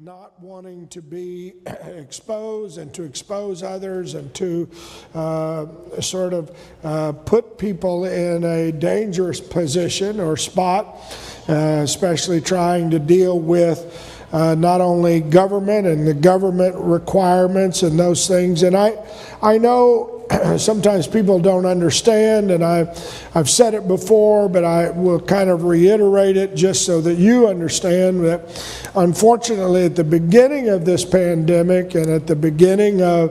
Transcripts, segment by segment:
not wanting to be exposed and to expose others and to uh, sort of uh, put people in a dangerous position or spot, uh, especially trying to deal with. Uh, not only government and the government requirements and those things, and I, I know sometimes people don't understand, and I, I've said it before, but I will kind of reiterate it just so that you understand that unfortunately, at the beginning of this pandemic and at the beginning of,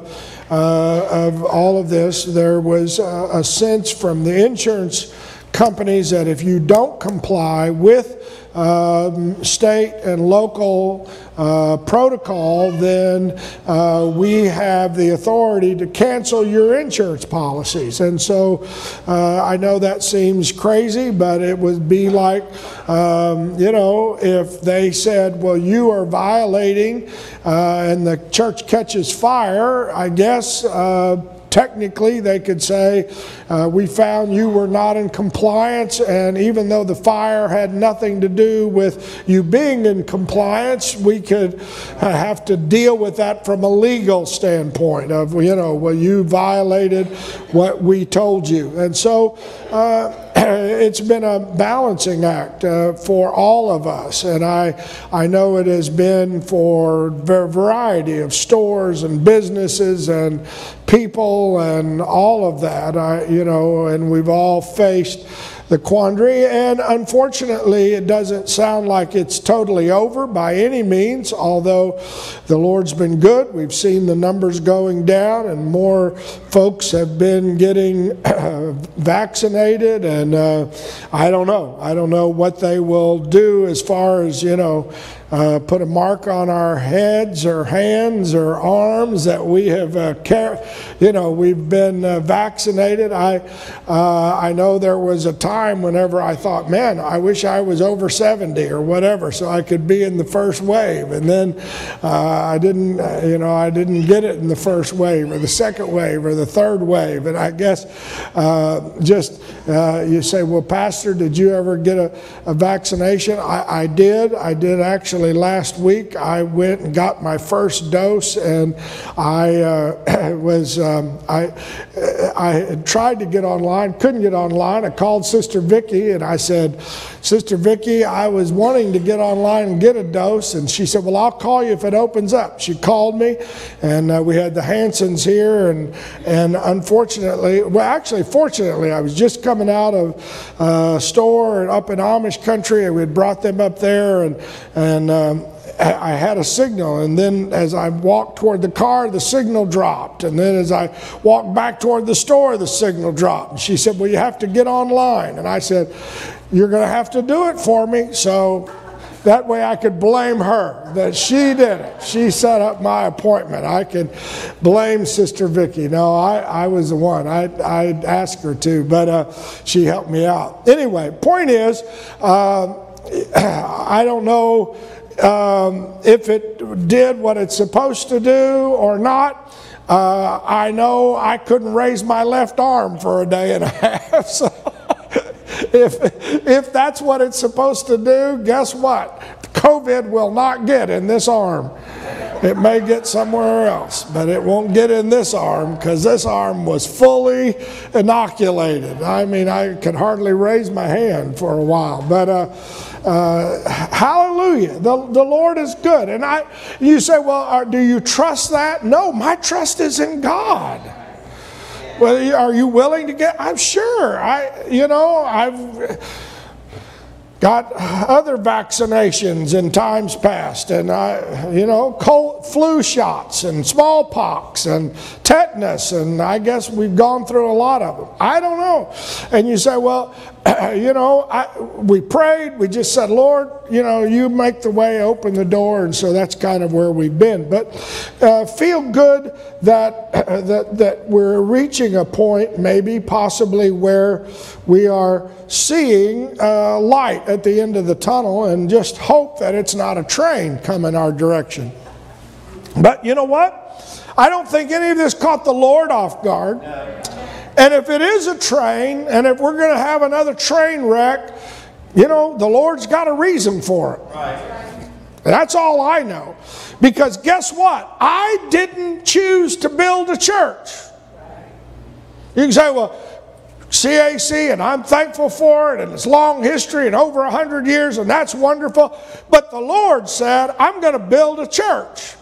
uh, of all of this, there was a, a sense from the insurance companies that if you don't comply with um, state and local uh, protocol, then uh, we have the authority to cancel your insurance policies. And so uh, I know that seems crazy, but it would be like, um, you know, if they said, well, you are violating uh, and the church catches fire, I guess uh, technically they could say, uh, We found you were not in compliance, and even though the fire had nothing to do with you being in compliance, we could uh, have to deal with that from a legal standpoint of, you know, well, you violated what we told you. And so, uh, it's been a balancing act uh, for all of us, and I I know it has been for a variety of stores and businesses and people and all of that. I you know, and we've all faced the quandary. And unfortunately, it doesn't sound like it's totally over by any means, although the Lord's been good. We've seen the numbers going down, and more folks have been getting vaccinated. And uh, I don't know. I don't know what they will do as far as, you know, uh, put a mark on our heads or hands or arms that we have, uh, car- you know, we've been uh, vaccinated. I, uh, I know there was a time whenever I thought, man, I wish I was over 70 or whatever, so I could be in the first wave. And then uh, I didn't, uh, you know, I didn't get it in the first wave or the second wave or the third wave. And I guess just you say, well, Pastor, did you ever get a, a vaccination? I, I did. I did actually actually last week I went and got my first dose, and I uh, was um, I I tried to get online, couldn't get online. I called Sister Vicky and I said, Sister Vicky, I was wanting to get online and get a dose, and she said, Well, I'll call you if it opens up. She called me, and uh, we had the Hansons here, and and unfortunately, well, actually, fortunately, I was just coming out of a store up in Amish country, and we had brought them up there, and and um, I had a signal, and then as I walked toward the car, the signal dropped. And then as I walked back toward the store, the signal dropped. And she said, Well, you have to get online. And I said, You're going to have to do it for me. So that way I could blame her that she did it. She set up my appointment. I could blame Sister Vicky. No, I, I was the one. I, I asked her to, but uh, she helped me out. Anyway, point is, uh, I don't know um, if it did what it's supposed to do or not. Uh, I know I couldn't raise my left arm for a day and a half. So if, if that's what it's supposed to do, guess what? COVID will not get in this arm. It may get somewhere else, but it won't get in this arm because this arm was fully inoculated. I mean, I could hardly raise my hand for a while, but uh, uh, hallelujah, the, the Lord is good. And I, you say, well, are, do you trust that? No, my trust is in God. Well, are you willing to get? I'm sure. I, you know, I've got other vaccinations in times past, and I, you know, cold, flu shots and smallpox and tetanus, and I guess we've gone through a lot of them. I don't know. And you say, well, you know, I, we prayed, we just said, Lord, you know, you make the way, open the door, and so that's kind of where we've been. But uh, feel good that, that, that we're reaching a point, maybe, possibly, where we are seeing uh, light at the end of the tunnel and just hope that it's not a train coming our direction. But you know what? I don't think any of this caught the Lord off guard. And if it is a train, and if we're going to have another train wreck, you know, the Lord's got a reason for it. Right. That's all I know. Because guess what? I didn't choose to build a church. You can say, well, CAC, and I'm thankful for it, and it's long history and over 100 years, and that's wonderful. But the Lord said, I'm going to build a church.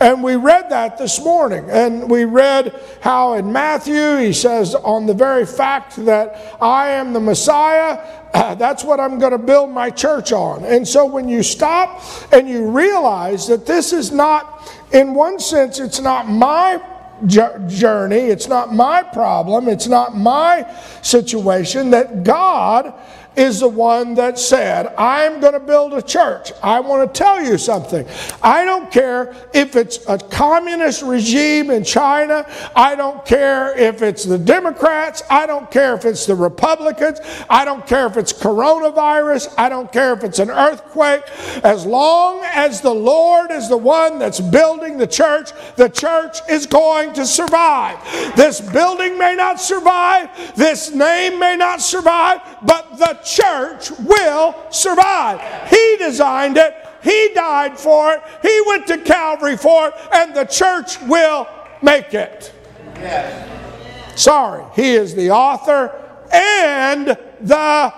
And we read that this morning. And we read how in Matthew he says, on the very fact that I am the Messiah, uh, that's what I'm going to build my church on. And so when you stop and you realize that this is not, in one sense, it's not my journey, it's not my problem, it's not my situation, that God is the one that said, I'm going to build a church. I want to tell you something. I don't care if it's a communist regime in China. I don't care if it's the Democrats. I don't care if it's the Republicans. I don't care if it's coronavirus. I don't care if it's an earthquake. As long as the Lord is the one that's building the church, the church is going to survive. This building may not survive. This name may not survive, but the church will survive. He designed it, He died for it, He went to Calvary for it, and the church will make it. Yes. Sorry, He is the author and the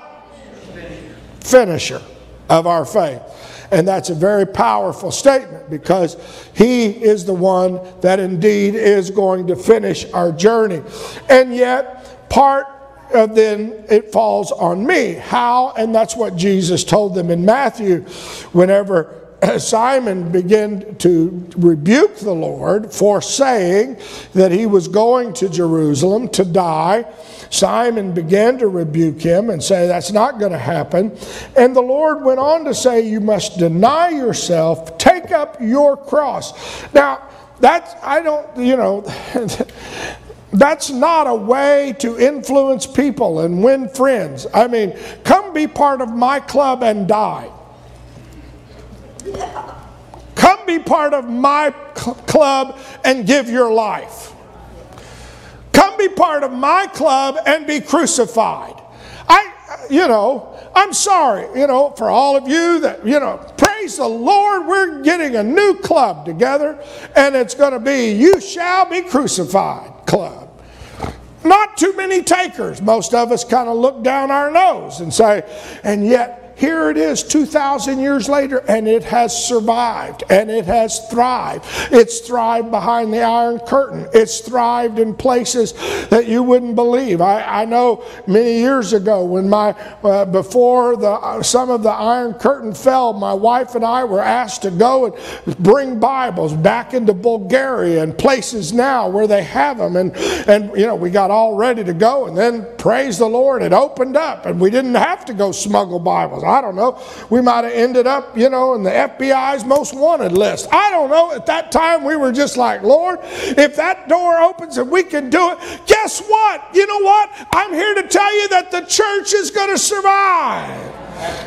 finisher of our faith. And that's a very powerful statement because he is the one that indeed is going to finish our journey. And yet, part uh, then it falls on me. How? And that's what Jesus told them in Matthew whenever Simon began to rebuke the Lord for saying that he was going to Jerusalem to die. Simon began to rebuke him and say, That's not going to happen. And the Lord went on to say, You must deny yourself, take up your cross. Now, that's, I don't, you know, That's not a way to influence people and win friends. I mean, come be part of my club and die. Come be part of my cl- club and give your life. Come be part of my club and be crucified. I, you know, I'm sorry, you know, for all of you that, you know, praise the Lord, we're getting a new club together, and it's going to be You Shall Be Crucified Club. Not too many takers. Most of us kind of look down our nose and say, and yet here it is 2,000 years later, and it has survived and it has thrived. It's thrived behind the Iron Curtain, it's thrived in places that you wouldn't believe. I, I know many years ago when my, uh, before the, uh, some of the Iron Curtain fell, my wife and I were asked to go and bring Bibles back into Bulgaria and places now where they have them. And, and you know, we got all ready to go, and then praise the Lord, it opened up, and we didn't have to go smuggle Bibles. I don't know. We might have ended up, you know, in the FBI's most wanted list. I don't know. At that time, we were just like, Lord, if that door opens and we can do it, guess what? You know what? I'm here to tell you that the church is going to survive.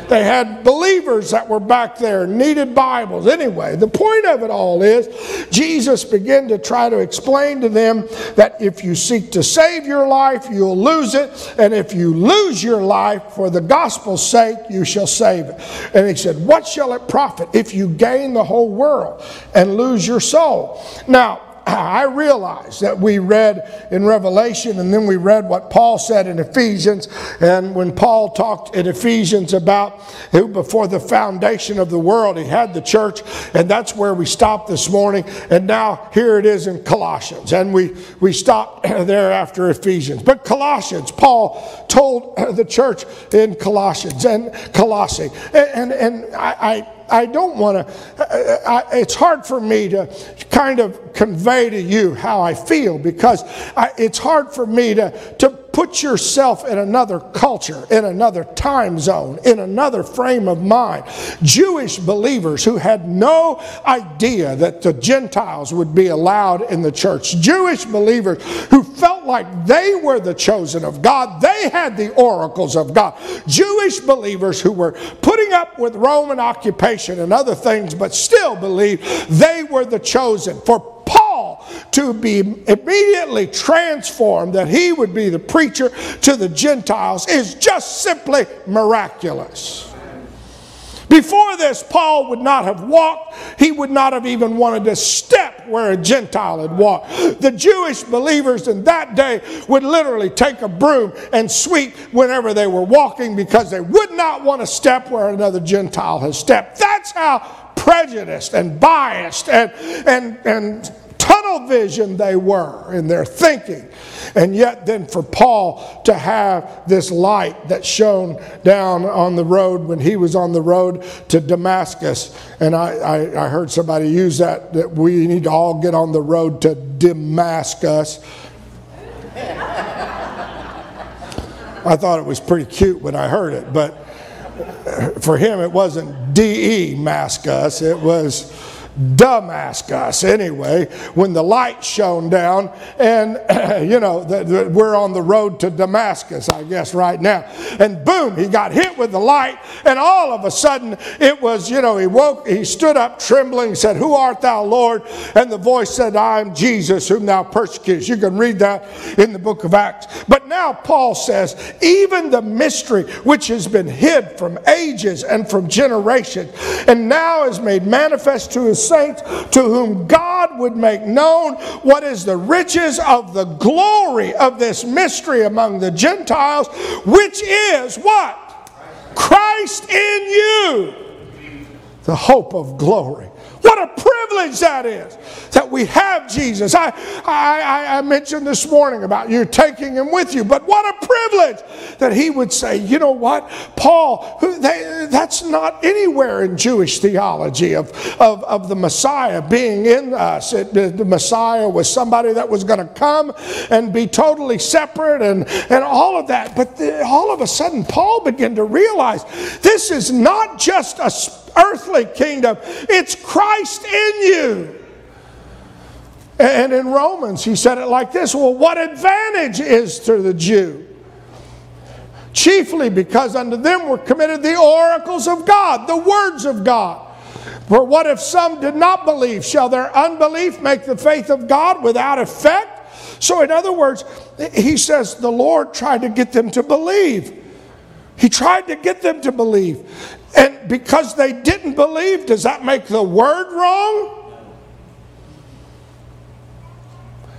They had believers that were back there, needed Bibles. Anyway, the point of it all is Jesus began to try to explain to them that if you seek to save your life, you'll lose it. And if you lose your life for the gospel's sake, you shall save it. And he said, What shall it profit if you gain the whole world and lose your soul? Now, I realize that we read in Revelation and then we read what Paul said in Ephesians. And when Paul talked in Ephesians about who before the foundation of the world, he had the church. And that's where we stopped this morning. And now here it is in Colossians. And we, we stopped there after Ephesians. But Colossians, Paul told the church in Colossians and Colossae. And, and, and I, I I don't want to, uh, uh, it's hard for me to kind of convey to you how I feel because I, it's hard for me to, to put yourself in another culture, in another time zone, in another frame of mind. Jewish believers who had no idea that the Gentiles would be allowed in the church. Jewish believers who felt like they were the chosen of God. They had the oracles of God. Jewish believers who were putting up with Roman occupation and other things, but still believed they were the chosen. For to be immediately transformed, that he would be the preacher to the Gentiles, is just simply miraculous. Before this, Paul would not have walked. He would not have even wanted to step where a Gentile had walked. The Jewish believers in that day would literally take a broom and sweep whenever they were walking because they would not want to step where another Gentile has stepped. That's how prejudiced and biased and, and, and tunnel vision they were in their thinking. And yet, then for Paul to have this light that shone down on the road when he was on the road to Damascus, and I, I, I heard somebody use that, that we need to all get on the road to Damascus. I thought it was pretty cute when I heard it, but for him it wasn't D E Mascus, it was Damascus anyway, when the light shone down, and you know, the, the, we're on the road to Damascus, I guess, right now. And boom, he got hit with the light, and all of a sudden it was, you know, he woke, he stood up trembling, said, Who art thou, Lord? And the voice said, I am Jesus, whom thou persecutest. You can read that in the book of Acts. But now Paul says, Even the mystery which has been hid from ages and from generations, and now is made manifest to his saints to whom God would make known what is the riches of the glory of this mystery among the Gentiles, which is what? Christ in you, the hope of glory. What a privilege that is that we have Jesus. I, I, I mentioned this morning about you taking him with you, but what a privilege that he would say, you know what, Paul, they, that's not anywhere in Jewish theology of, of, of the Messiah being in us. It, the Messiah was somebody that was going to come and be totally separate and, and all of that. But the, all of a sudden, Paul began to realize this is not just a earthly kingdom, it's Christ in you. And in Romans, he said it like this Well, what advantage is to the Jew? Chiefly because unto them were committed the oracles of God, the words of God. For what if some did not believe? Shall their unbelief make the faith of God without effect? So, in other words, he says the Lord tried to get them to believe. He tried to get them to believe. And because they didn't believe, does that make the word wrong?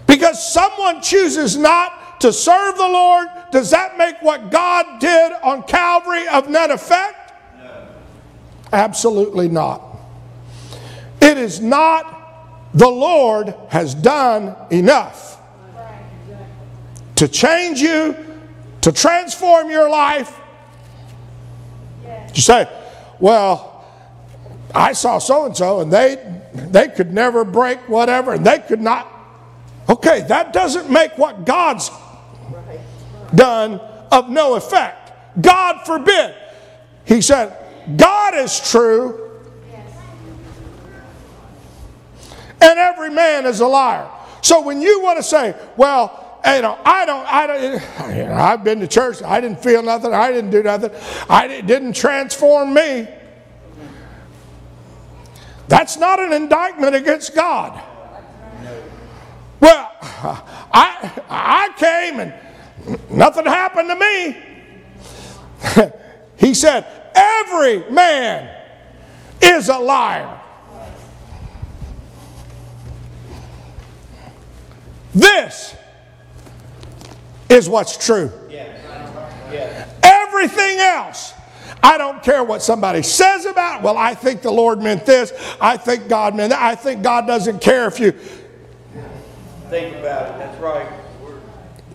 Because someone chooses not to serve the Lord, does that make what God did on Calvary of none effect? No. Absolutely not. It is not the Lord has done enough to change you, to transform your life. You say, well, I saw so and so and they they could never break whatever and they could not Okay, that doesn't make what God's done of no effect. God forbid. He said, God is true and every man is a liar. So when you want to say, well, you know, I don't, I don't, you know, I've been to church, I didn't feel nothing, I didn't do nothing, I it didn't transform me. That's not an indictment against God. Well, I, I came and nothing happened to me. he said, Every man is a liar. This is what's true. Everything else, I don't care what somebody says about it. Well, I think the Lord meant this. I think God meant that. I think God doesn't care if you think about it. That's right.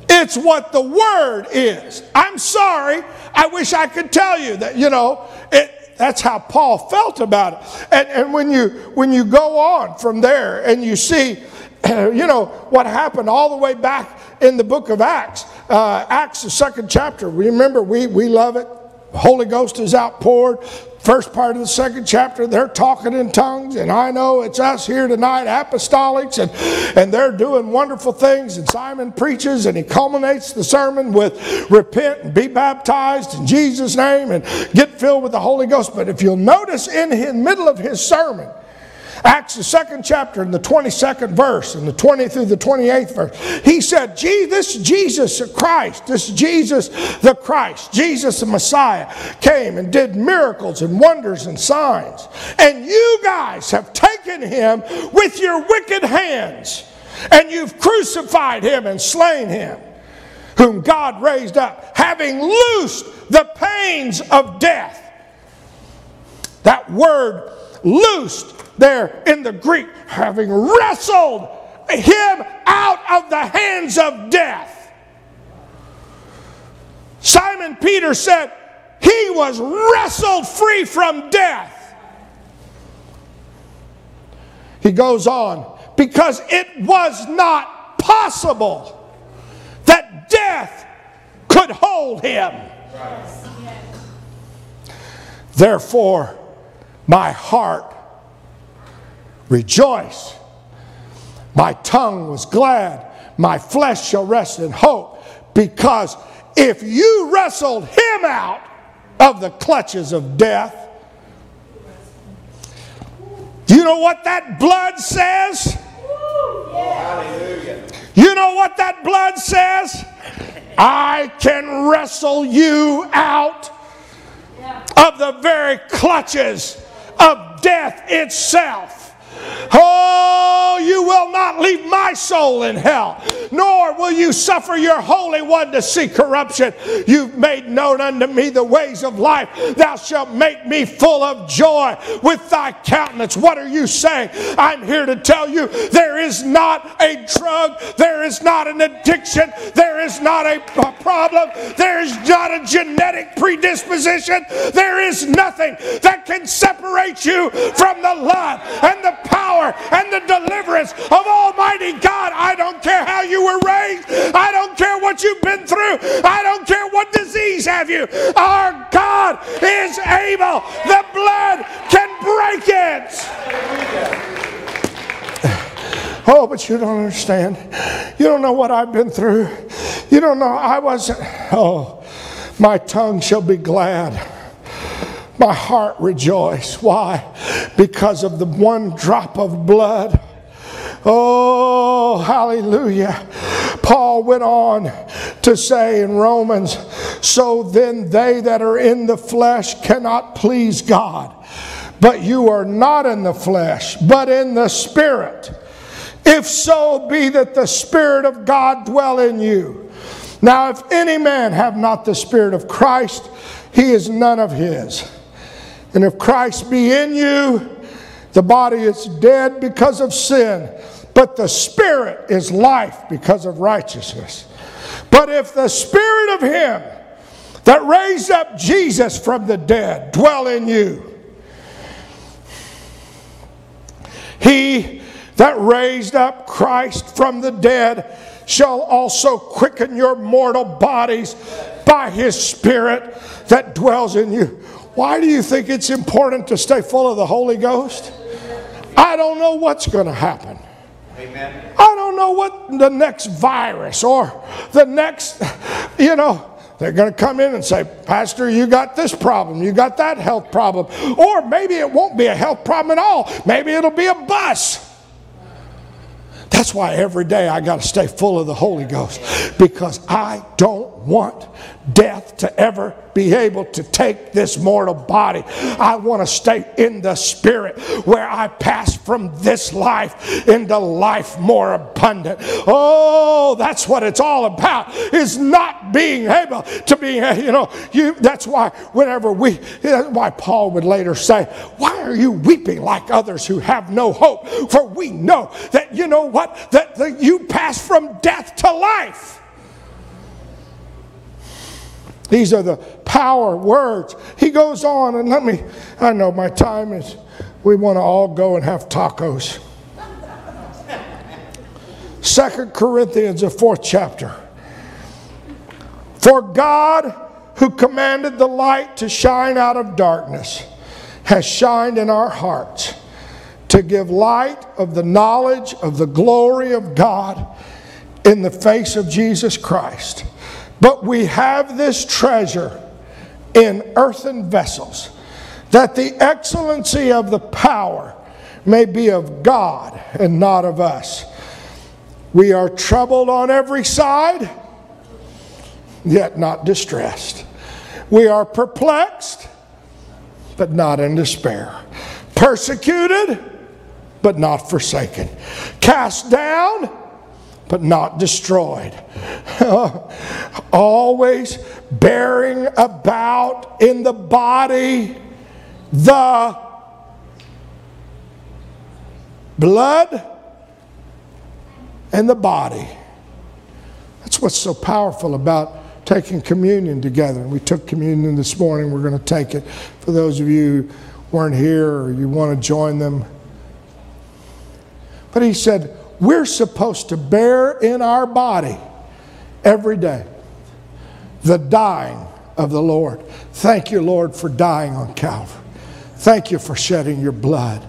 It's what the word is. I'm sorry. I wish I could tell you that, you know, it, that's how Paul felt about it. And, and when, you, when you go on from there and you see, you know, what happened all the way back in the book of Acts, uh, Acts, the second chapter, remember, we, we love it. Holy Ghost is outpoured first part of the second chapter, they're talking in tongues, and I know it's us here tonight, apostolics, and, and they're doing wonderful things. And Simon preaches, and he culminates the sermon with repent and be baptized in Jesus' name and get filled with the Holy Ghost. But if you'll notice in the middle of his sermon, Acts, the second chapter, in the 22nd verse, and the 20 through the 28th verse, he said, This Jesus Christ, this Jesus the Christ, Jesus the Messiah, came and did miracles and wonders and signs. And you guys have taken him with your wicked hands, and you've crucified him and slain him, whom God raised up, having loosed the pains of death. That word loosed there in the Greek, having wrestled him out of the hands of death. Simon Peter said, He was wrestled free from death. He goes on, because it was not possible that death could hold him. Therefore, my heart rejoice. My tongue was glad. My flesh shall rest in hope. Because if you wrestled him out of the clutches of death, you know what that blood says? You know what that blood says? I can wrestle you out of the very clutches of death itself. Oh, you will not leave my soul in hell, nor will you suffer your Holy One to see corruption. You've made known unto me the ways of life. Thou shalt make me full of joy with thy countenance. What are you saying? I'm here to tell you there is not a drug, there is not an addiction, there is not a problem, there is not a genetic predisposition, there is nothing that can separate you from the love and the power and the deliverance of Almighty God. I don't care how you were raised. I don't care what you've been through. I don't care what disease have you. Our God is able. The blood can break it. Oh, but you don't understand. You don't know what I've been through. You don't know. I wasn't. Oh, my tongue shall be glad my heart rejoice. Why? Because of the one drop of blood. Oh, hallelujah. Paul went on to say in Romans, so then they that are in the flesh cannot please God. But you are not in the flesh, but in the Spirit. If so be that the Spirit of God dwell in you. Now, if any man have not the Spirit of Christ, he is none of his. And if Christ be in you, the body is dead because of sin, but the spirit is life because of righteousness. But if the spirit of him that raised up Jesus from the dead dwell in you, he that raised up Christ from the dead shall also quicken your mortal bodies by his spirit that dwells in you. Why do you think it's important to stay full of the Holy Ghost? I don't know what's going to happen. Amen. I don't know what the next virus or the next, you know, they're going to come in and say, Pastor, you got this problem, you got that health problem. Or maybe it won't be a health problem at all. Maybe it'll be a bus. That's why every day I got to stay full of the Holy Ghost because I don't want death to ever be able to take this mortal body. I want to stay in the spirit where I pass from this life into life more abundant. Oh, that's what it's all about is not being able to be, you know, you that's why whenever we that's why Paul would later say, "Why are you weeping like others who have no hope? For we know that you know what that, that you pass from death to life." These are the power words. He goes on, and let me, I know my time is, we want to all go and have tacos. Second Corinthians, the fourth chapter. For God, who commanded the light to shine out of darkness, has shined in our hearts to give light of the knowledge of the glory of God in the face of Jesus Christ. But we have this treasure in earthen vessels, that the excellency of the power may be of God and not of us. We are troubled on every side, yet not distressed. We are perplexed, but not in despair. Persecuted, but not forsaken. Cast down, but not destroyed. Always bearing about in the body the blood and the body. That's what's so powerful about taking communion together. We took communion this morning. We're going to take it. For those of you who weren't here or you want to join them, but he said, we're supposed to bear in our body every day the dying of the Lord. Thank you, Lord, for dying on Calvary. Thank you for shedding your blood.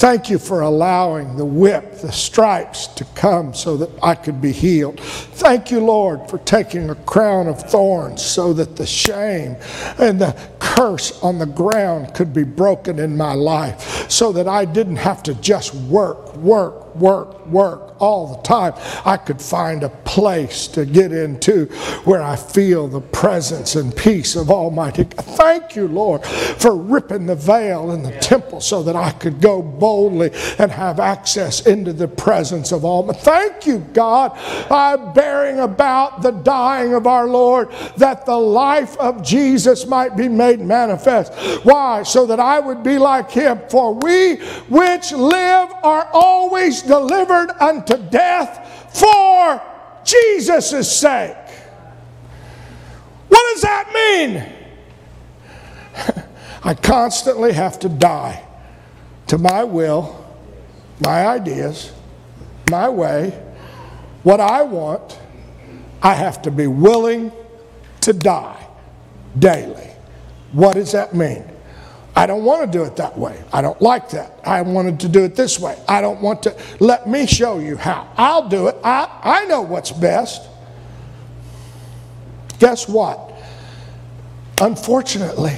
Thank you for allowing the whip, the stripes to come so that I could be healed. Thank you, Lord, for taking a crown of thorns so that the shame and the curse on the ground could be broken in my life, so that I didn't have to just work, work, work, work all the time. I could find a place to get into where I feel the presence and peace of Almighty. God. Thank you, Lord, for ripping the veil in the temple so that I could go boldly and have access into the presence of Almighty. Thank you, God. I'm bearing about the dying of our Lord that the life of Jesus might be made manifest. Why? So that I would be like him. For we which live are always delivered unto death for Jesus' sake. What does that mean? I constantly have to die to my will, my ideas, my way, what I want. I have to be willing to die daily. What does that mean? I don't want to do it that way. I don't like that. I wanted to do it this way. I don't want to. Let me show you how. I'll do it. I, I know what's best. Guess what? Unfortunately,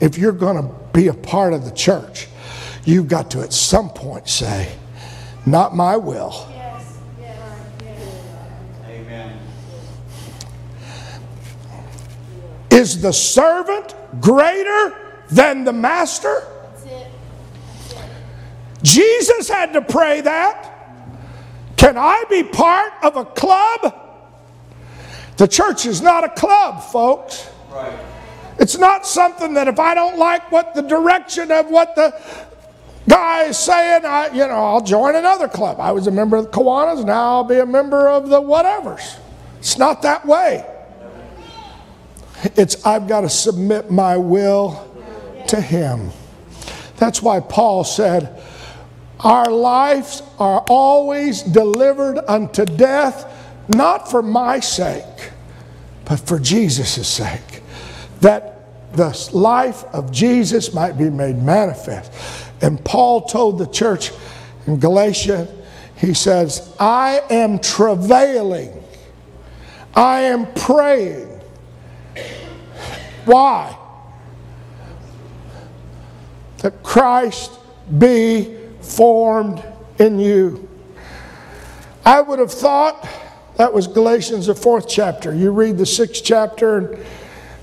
if you're going to be a part of the church, you've got to at some point say, Not my will. Yes. Amen. Is the servant greater than the master? Jesus had to pray that. Can I be part of a club? The church is not a club, folks. Right. It's not something that if I don't like what the direction of what the guy is saying, I, you know, I'll join another club. I was a member of the Kiwanis, now I'll be a member of the whatevers. It's not that way. It's I've got to submit my will to Him. That's why Paul said, Our lives are always delivered unto death, not for my sake, but for Jesus' sake, that the life of Jesus might be made manifest. And Paul told the church in Galatia, he says, I am travailing, I am praying. Why? That Christ be formed in you. I would have thought that was Galatians, the fourth chapter. You read the sixth chapter, and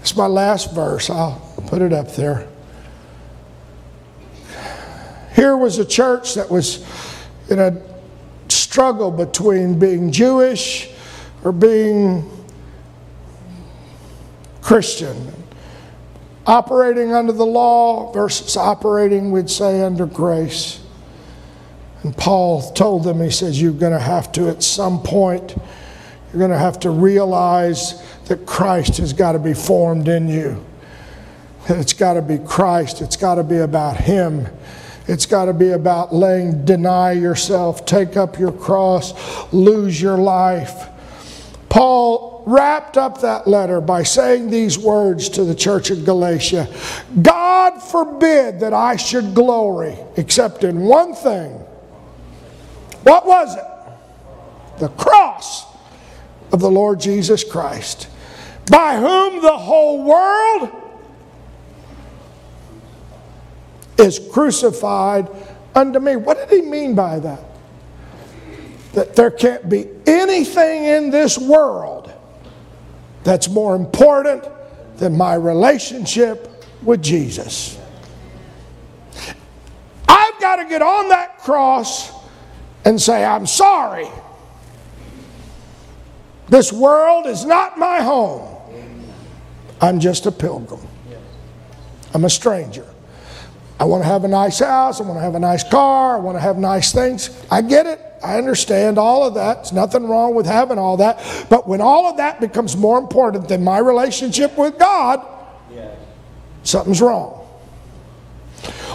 it's my last verse. I'll put it up there. Here was a church that was in a struggle between being Jewish or being Christian operating under the law versus operating, we'd say, under grace. And Paul told them, he says, You're going to have to, at some point, you're going to have to realize that Christ has got to be formed in you. That it's got to be Christ, it's got to be about Him. It's got to be about laying, deny yourself, take up your cross, lose your life. Paul wrapped up that letter by saying these words to the church of Galatia God forbid that I should glory except in one thing. What was it? The cross of the Lord Jesus Christ, by whom the whole world is crucified unto me. What did he mean by that? That there can't be anything in this world that's more important than my relationship with Jesus. I've got to get on that cross and say, I'm sorry. This world is not my home. I'm just a pilgrim. I'm a stranger. I want to have a nice house. I want to have a nice car. I want to have nice things. I get it. I understand all of that. There's nothing wrong with having all that. But when all of that becomes more important than my relationship with God, something's wrong.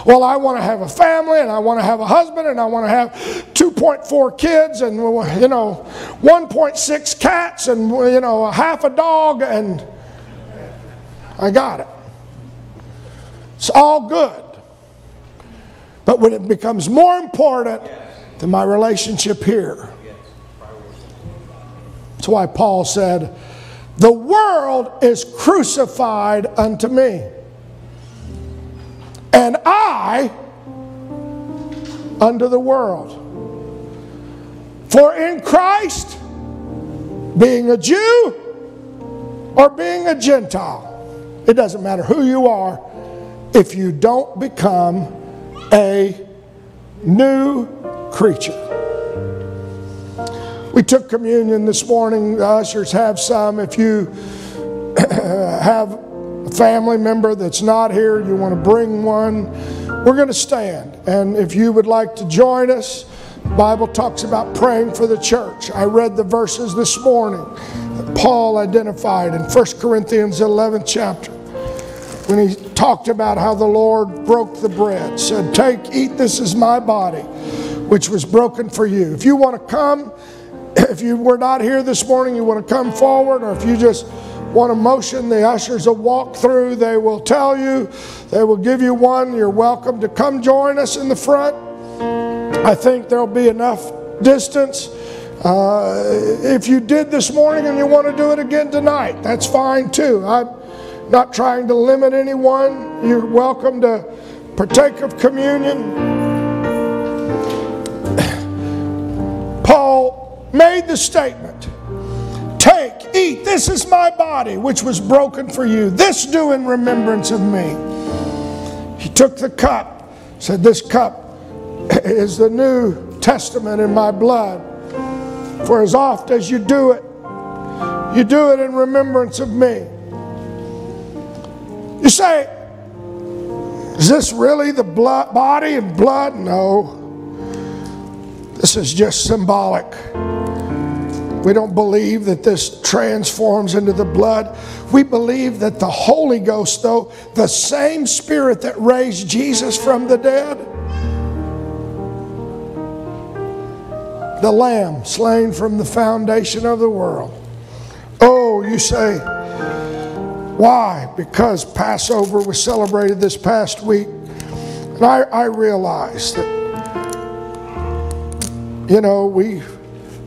Well, I want to have a family and I want to have a husband and I want to have 2.4 kids and, you know, 1.6 cats and, you know, a half a dog and I got it. It's all good. But when it becomes more important than my relationship here, that's why Paul said, The world is crucified unto me, and I unto the world. For in Christ, being a Jew or being a Gentile, it doesn't matter who you are if you don't become a new creature. We took communion this morning. The ushers have some. If you have a family member that's not here, you want to bring one, we're going to stand. And if you would like to join us, Bible talks about praying for the church. I read the verses this morning that Paul identified in 1 Corinthians 11 chapter when he talked about how the Lord broke the bread, said, Take, eat, this is my body, which was broken for you. If you want to come, if you were not here this morning, you want to come forward, or if you just want a motion, the ushers will walk through. They will tell you, they will give you one. You're welcome to come join us in the front. I think there'll be enough distance. Uh, if you did this morning and you want to do it again tonight, that's fine too. I'm not trying to limit anyone. You're welcome to partake of communion. Made the statement Take, eat, this is my body, which was broken for you. This do in remembrance of me. He took the cup, said, This cup is the New Testament in my blood. For as oft as you do it, you do it in remembrance of me. You say, is this really the blood, body and blood? No. This is just symbolic. We don't believe that this transforms into the blood. We believe that the Holy Ghost, though, the same Spirit that raised Jesus from the dead, the Lamb slain from the foundation of the world. Oh, you say, why? Because Passover was celebrated this past week. And I, I realized that, you know, we,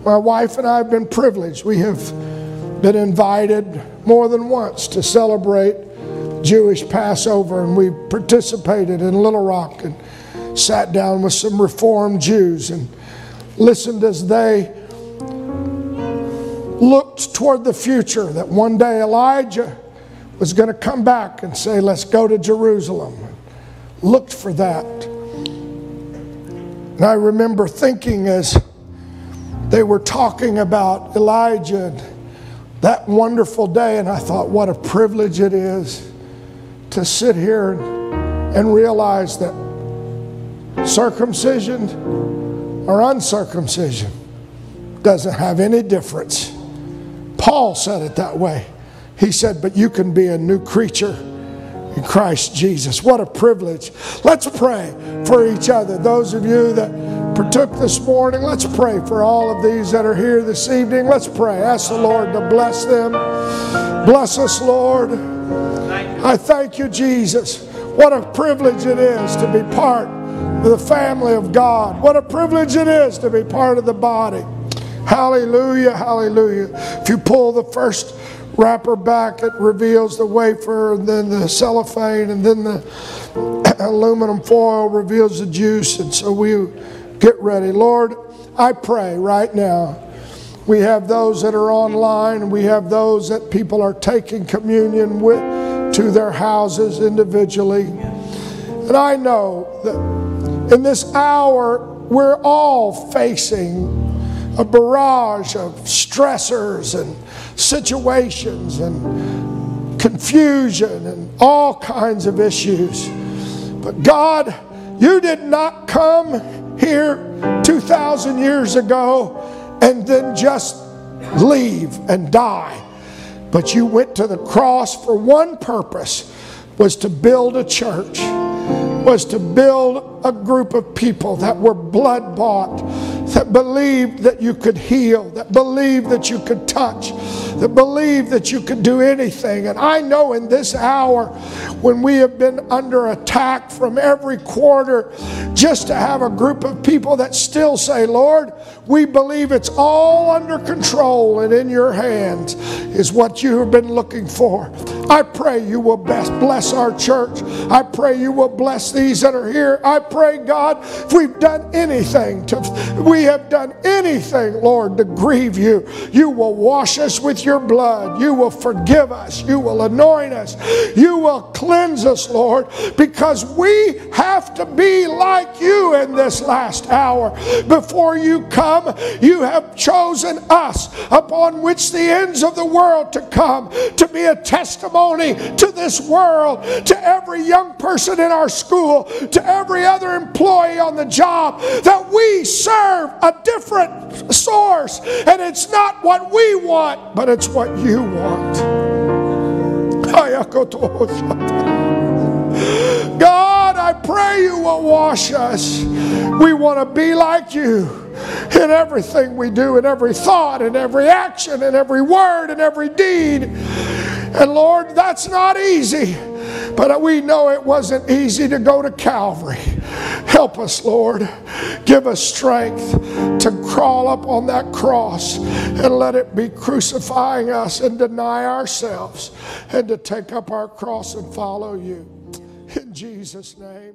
my wife and I have been privileged. We have been invited more than once to celebrate Jewish Passover, and we participated in Little Rock and sat down with some Reformed Jews and listened as they looked toward the future that one day Elijah was going to come back and say, Let's go to Jerusalem. Looked for that. And I remember thinking as they were talking about Elijah and that wonderful day, and I thought, what a privilege it is to sit here and, and realize that circumcision or uncircumcision doesn't have any difference. Paul said it that way. He said, But you can be a new creature in Christ Jesus. What a privilege. Let's pray for each other. Those of you that partook this morning, let's pray for all of these that are here this evening. Let's pray. Ask the Lord to bless them. Bless us, Lord. I thank you, Jesus. What a privilege it is to be part of the family of God. What a privilege it is to be part of the body. Hallelujah, hallelujah. If you pull the first wrapper back, it reveals the wafer, and then the cellophane, and then the aluminum foil reveals the juice. And so we get ready. Lord, I pray right now. We have those that are online, we have those that people are taking communion with to their houses individually. And I know that in this hour, we're all facing a barrage of stressors and situations and confusion and all kinds of issues. But God, you did not come here 2,000 years ago and then just leave and die. But you went to the cross for one purpose was to build a church, was to build a group of people that were blood bought, that believed that you could heal, that believed that you could touch, that believed that you could do anything. And I know in this hour, when we have been under attack from every quarter, just to have a group of people that still say, Lord, we believe it's all under control and in your hands is what you have been looking for. I pray you will bless our church. I pray you will bless these that are here. I pray, God, if we've done anything to we have done anything, Lord, to grieve you, you will wash us with your blood. You will forgive us. You will anoint us. You will cleanse us, Lord, because we have to be like you in this last hour. Before you come, you have chosen us upon which the ends of the world to come to be a testimony to this world, to every young person in our school, to every other employee on the job, that we serve a different source. And it's not what we want, but it's what you want. God, I pray you will wash us. We want to be like you in everything we do, in every thought, in every action, in every word, in every deed. And Lord, that's not easy. But we know it wasn't easy to go to Calvary. Help us, Lord. Give us strength to crawl up on that cross and let it be crucifying us and deny ourselves and to take up our cross and follow you. In Jesus' name.